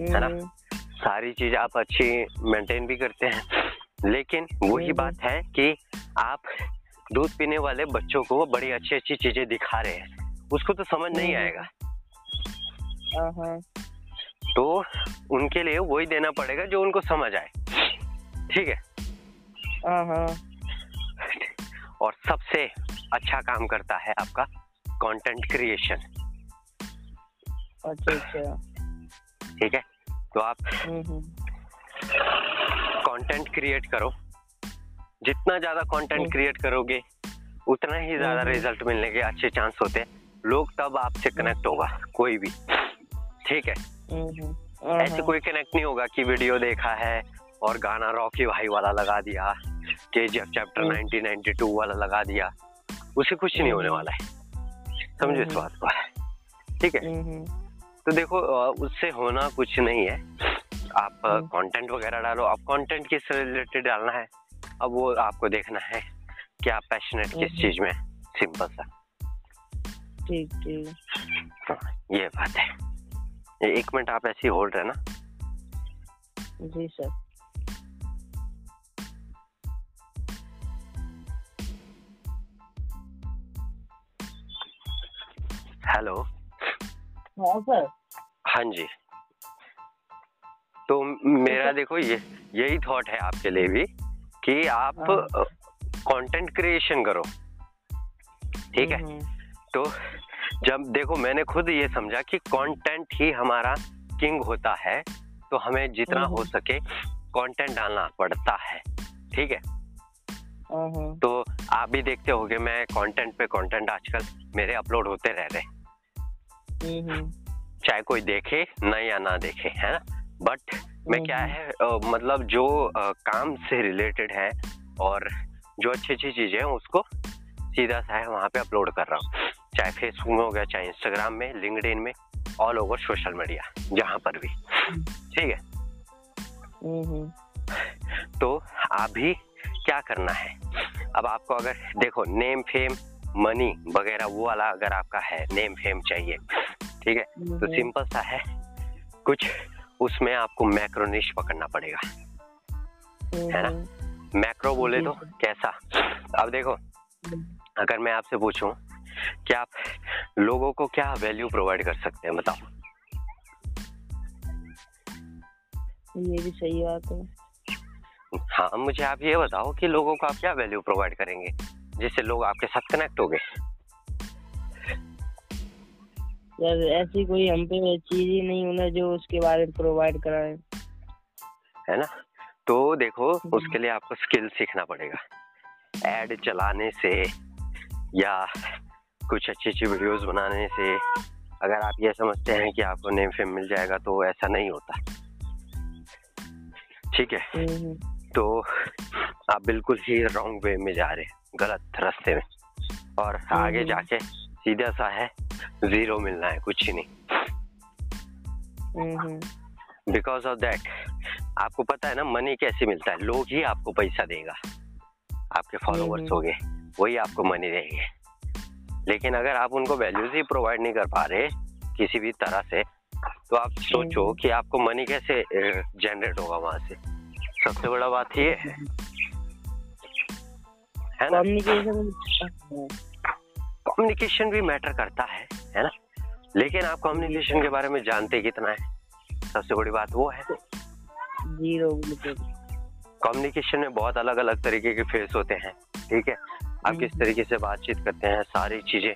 है ना हम्म, सारी चीज़ आप अच्छी मेंटेन भी करते हैं। लेकिन वही हम्म। बात है कि आप दूध पीने वाले बच्चों को बड़ी अच्छी अच्छी चीज़ें दिखा रहे हैं। उसको तो समझ नहीं हम्म। आएगा। तो उनके लिए वही देना पड़ेगा जो उनको समझ आए। ठीक हाँ? और सबसे अच्छा काम करता है आपका कंटेंट क्रिएशन अच्छा अच्छा। ठीक है? तो आप हम्म, हम्म, कंटेंट क्रिएट करो। जितना ज़्यादा कंटेंट हम्म। क्रिएट करोगे उतना ही ज़्यादा हम्म। रिज़ल्ट मिलने के अच्छे चांस होते हैं। लोग तब आपसे कनेक्ट होगा कोई भी। ठीक है? हम्म, हम्म, ऐसे कोई कनेक्ट नहीं होगा कि वीडियो देखा है और गाना रॉकी भाई वाला लगा दिया K G F chapter nineteen ninety two वाला लगा दिया। उसे कुछ नहीं होने हम्म। वाला है। समझो इस हम्म। बात को? ठीक है? हम्म, हम्म, तो देखो उससे होना कुछ नहीं है। आप हम्म। कंटेंट वगैरह डालो। अब कंटेंट किस रिलेटेड डालना है? अब वो आपको देखना है कि आप पैशनेट किस हम्म। चीज़ में सिंपल सा। ठीक ठीक। हाँ, ये बात है। ये एक मिनट आप ऐसे ही होल्ड रहना। जी सर। हेलो हाँ सर? हाँ जी। तो मेरा देखो ये यही थॉट है आपके लिए भी कि आप हाँ। कंटेंट क्रिएशन करो। ठीक है? हम्म, तो जब देखो मैंने खुद ये समझा कि कंटेंट ही हमारा किंग होता है तो हमें जितना हम्म। हो सके कंटेंट डालना पड़ता है। ठीक है? हाँ हाँ तो आप भी देखते होगे मैं कंटेंट पे कंटेंट आजकल मेरे अपलोड होते रह रहे हम्म, हम्म, चाहे कोई देखे न या ना देखे है ना? बट मैं क्या है मतलब जो काम से रिलेटेड है और जो अच्छी अच्छी चीज़ें हैं उसको सीधा सा है वहाँ पे अपलोड कर रहा हूँ। चाहे फेसबुक में हो गया चाहे इंस्टाग्राम में लिंक्डइन में ऑल ओवर सोशल मीडिया जहाँ पर भी। ठीक है? तो आप भी क्या करना है? अब आपको अगर देखो नेम फेम मनी वगैरह वो वाला अगर आपका है नेम फेम चाहिए ठीक है? तो हम्म, सिंपल सा है। कुछ उसमें आपको मैक्रोनिश पकड़ना पड़ेगा। हम्म, है ना? हम्म, मैक्रो बोले तो कैसा? अब देखो हम्म, अगर मैं आपसे पूछूँ कि आप लोगों को क्या वैल्यू प्रोवाइड कर सकते हैं बताओ? ये भी सही बात है। हाँ मुझे आप ये बताओ कि लोगों को आप क्या वैल्यू प्रोवाइड करेंगे जिससे लोग आपके साथ कनेक्ट हो गए? यार ऐसी कोई हम पे चीज़ ही नहीं होना जो उसके बारे में प्रोवाइड कराए। है ना? तो देखो हम्म। उसके लिए आपको स्किल सीखना पड़ेगा। एड चलाने से या कुछ अच्छी अच्छी वीडियोस बनाने से अगर आप ये समझते हैं कि आपको नेम फेम मिल जाएगा तो ऐसा नहीं होता। ठीक है? हम्म, तो आप बिल्कुल ही रॉन्ग वे में जा रहे हैं गलत रास्ते में। और आगे हम्म। जाके सीधा सा है ज़ीरो मिलना है कुछ ही नहीं। बिकॉज़ ऑफ़ दैट आपको पता है ना मनी कैसे मिलता है? लोग ही आपको पैसा देगा। आपके फॉलोअर्स। हो गए वही आपको मनी देंगे। लेकिन अगर आप उनको वैल्यूज़ ही प्रोवाइड नहीं कर पा रहे किसी भी तरह से तो आप सोचो हम्म। कि आपको मनी कैसे जनरेट होगा वहाँ से। सबसे बड़ा बात ये है। है ना? कम्युनिकेशन भी मैटर करता है है ना? लेकिन आप कम्युनिकेशन के बारे में जानते कितना है? सबसे बड़ी बात वो है ज़ीरो कम्युनिकेशन में बहुत अलग अलग तरीके के फेस होते हैं ठीक है? आप किस हम्म। तरीके से बातचीत करते हैं सारी चीज़ें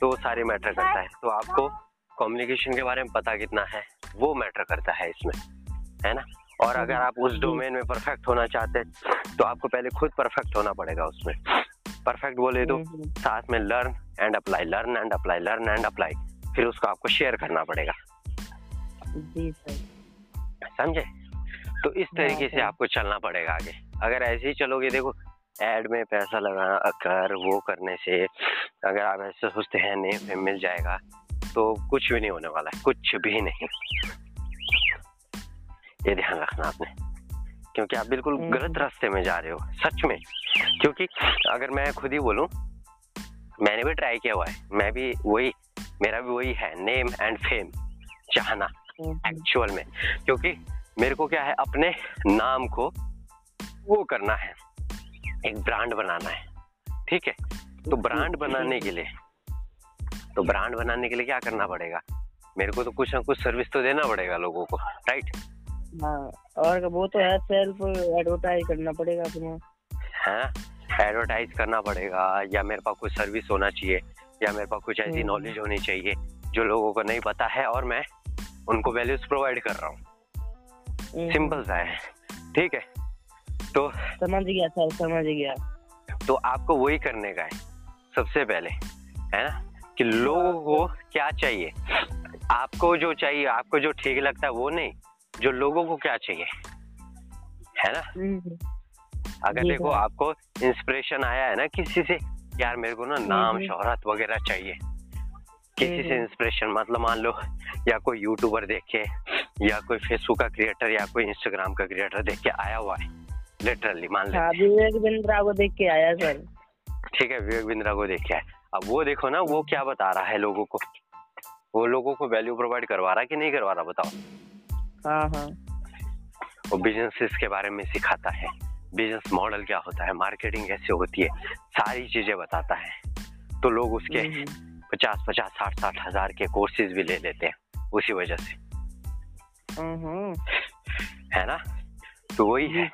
तो वो सारी मैटर करता है। तो आपको कम्युनिकेशन के बारे में पता कितना है वो मैटर करता है इसमें है ना? और अगर आप उस डोमेन में परफेक्ट होना चाहते हैं तो आपको पहले खुद परफेक्ट होना पड़ेगा उसमें। परफेक्ट बोले तो हम्म, हम्म, साथ में learn and apply learn and apply learn and apply फिर उसको आपको शेयर करना पड़ेगा। समझे? तो इस तरीके से हाँ। आपको चलना पड़ेगा आगे। अगर ऐसे ही चलोगे देखो एड में पैसा लगा कर वो करने से अगर आप ऐसे सोचते हैं नेम फेम मिल जाएगा तो कुछ भी नहीं होने वाला है कुछ भी नहीं। ये ध्यान रखना आपने। क्योंकि आप बिल्कुल हम्म। गलत रास्ते में जा रहे हो सच में। क्योंकि अगर मैं खुद ही बोलूँ मैंने भी ट्राई किया हुआ है। मैं भी वही मेरा भी वही है नेम एंड फेम चाहना हम्म, एक्चुअल में। क्योंकि मेरे को क्या है अपने नाम को वो करना है एक ब्रांड बनाना है ठीक है? तो ब्रांड बनाने के लिए तो ब्रांड बनाने के लिए क्या करना पड़ेगा? मेरे को तो कुछ ना कुछ सर्विस तो देना पड़ेगा लोगों को राइट हाँ और वो तो है सेल्फ एडवर्टाइज करना पड़ेगा अपना। है एडवर्टाइज करना पड़ेगा या मेरे पास कुछ सर्विस होना चाहिए या मेरे पास कुछ ऐसी हम्म। नॉलेज होनी चाहिए जो लोगों को नहीं पता है और मैं उनको वैल्यूज़ प्रोवाइड कर रहा हूँ। हम्म, सिंपल सा है। ठीक है? तो समझ गया सर समझ गया। तो आपको वही करने का है सबसे पहले है ना? कि लोगों को क्या चाहिए? आपको जो चाहिए आपको जो ठीक लगता है वो नहीं जो लोगों को क्या चाहिए? है ना? हम्म, अगर देखो आपको इंस्पिरेशन आया है ना किसी से यार मेरे को ना नाम। शोहरत वगैरह चाहिए। किसी से। इंस्पिरेशन मतलब मान लो या कोई यूट्यूबर देख के या कोई फेसबुक का क्रिएटर या कोई इंस्टाग्राम का क्रिएटर देख के आया हुआ है। लिटरली मान लो विवेक बिंद्रा को देख के आया सर। ठीक है विवेक बिंद्रा को देख के आया। अब वो देखो ना वो क्या बता रहा है लोगों को? वो लोगों को वैल्यू प्रोवाइड करवा रहा है कि नहीं करवा रहा बताओ? हाँ हाँ। वो बिजनेसेस के बारे में सिखाता है। बिज़नेस मॉडल क्या होता है मार्केटिंग कैसे होती है सारी चीज़ें बताता है। तो लोग उसके हम्म, पचास पचास साठ साठ हज़ार के कोर्सेज भी ले लेते हैं उसी वजह से। हम्म, हम्म, है ना? तो वही है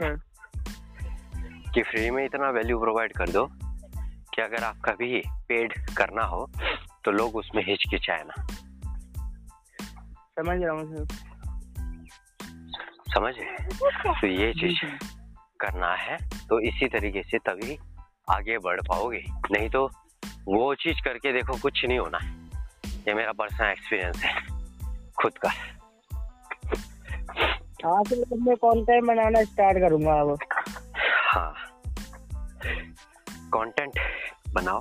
कि फ्री में इतना वैल्यू प्रोवाइड कर दो कि अगर आप कभी पेड करना हो तो लोग उसमें हिचकिचाए ना। समझ रहा हूँ समझे? तो ये चीज़ करना है तो इसी तरीके से तभी आगे बढ़ पाओगे। नहीं तो वो चीज़ करके देखो कुछ नहीं होना है। ये मेरा पर्सनल एक्सपीरियंस है खुद का। हाँ अब मैं कंटेंट बनाना स्टार्ट करूँगा अब। हाँ। कंटेंट बनाओ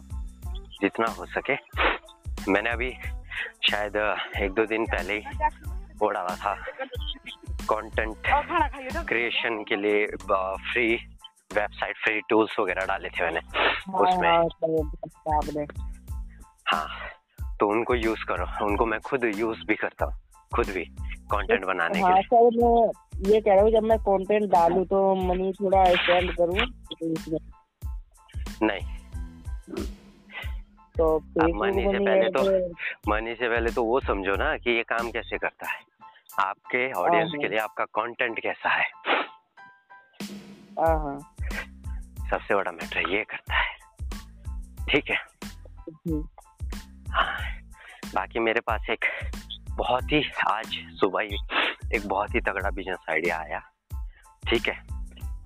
जितना हो सके। मैंने अभी शायद एक दो दिन पहले ही वो डाला था। कंटेंट क्रिएशन के लिए फ्री वेबसाइट फ्री टूल्स वगैरह डाले थे मैंने हाँ उसमें। हाँ तो उनको यूज़ करो। उनको मैं खुद यूज़ भी करता हूँ खुद भी कंटेंट बनाने के हाँ लिए मैं ये कह रहा हूँ जब मैं कंटेंट डालूं तो मनी थोड़ा स्पेंड करूँ? तो नहीं तो मनी से पहले तो मनी से पहले तो वो समझो ना कि ये काम कैसे करता है। आपके ऑडियंस। के लिए आपका कंटेंट कैसा है? सबसे बड़ा मैटर ये करता है। ठीक है? हाँ। बाकी मेरे पास एक बहुत ही आज सुबह ही एक बहुत ही तगड़ा बिज़नेस आइडिया आया। ठीक है?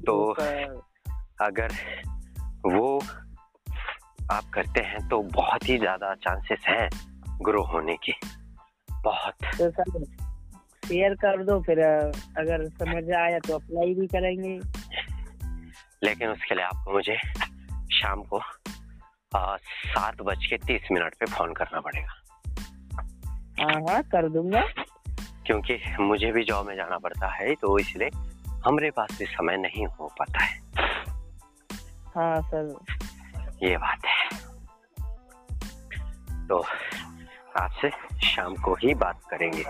तो अगर वो आप करते हैं तो बहुत ही ज़्यादा चांसेस हैं ग्रो होने के। बहुत। तो शेयर कर दो फिर अगर समझ आया तो अप्लाई भी करेंगे। लेकिन उसके लिए आपको मुझे शाम को सात बज के तीस मिनट पे फ़ोन करना पड़ेगा। हाँ हाँ कर दूँगा। क्योंकि मुझे भी जॉब में जाना पड़ता है तो इसलिए हमारे पास भी समय नहीं हो पाता है। हाँ सर। ये बात है। तो आपसे शाम को ही बात करेंगे।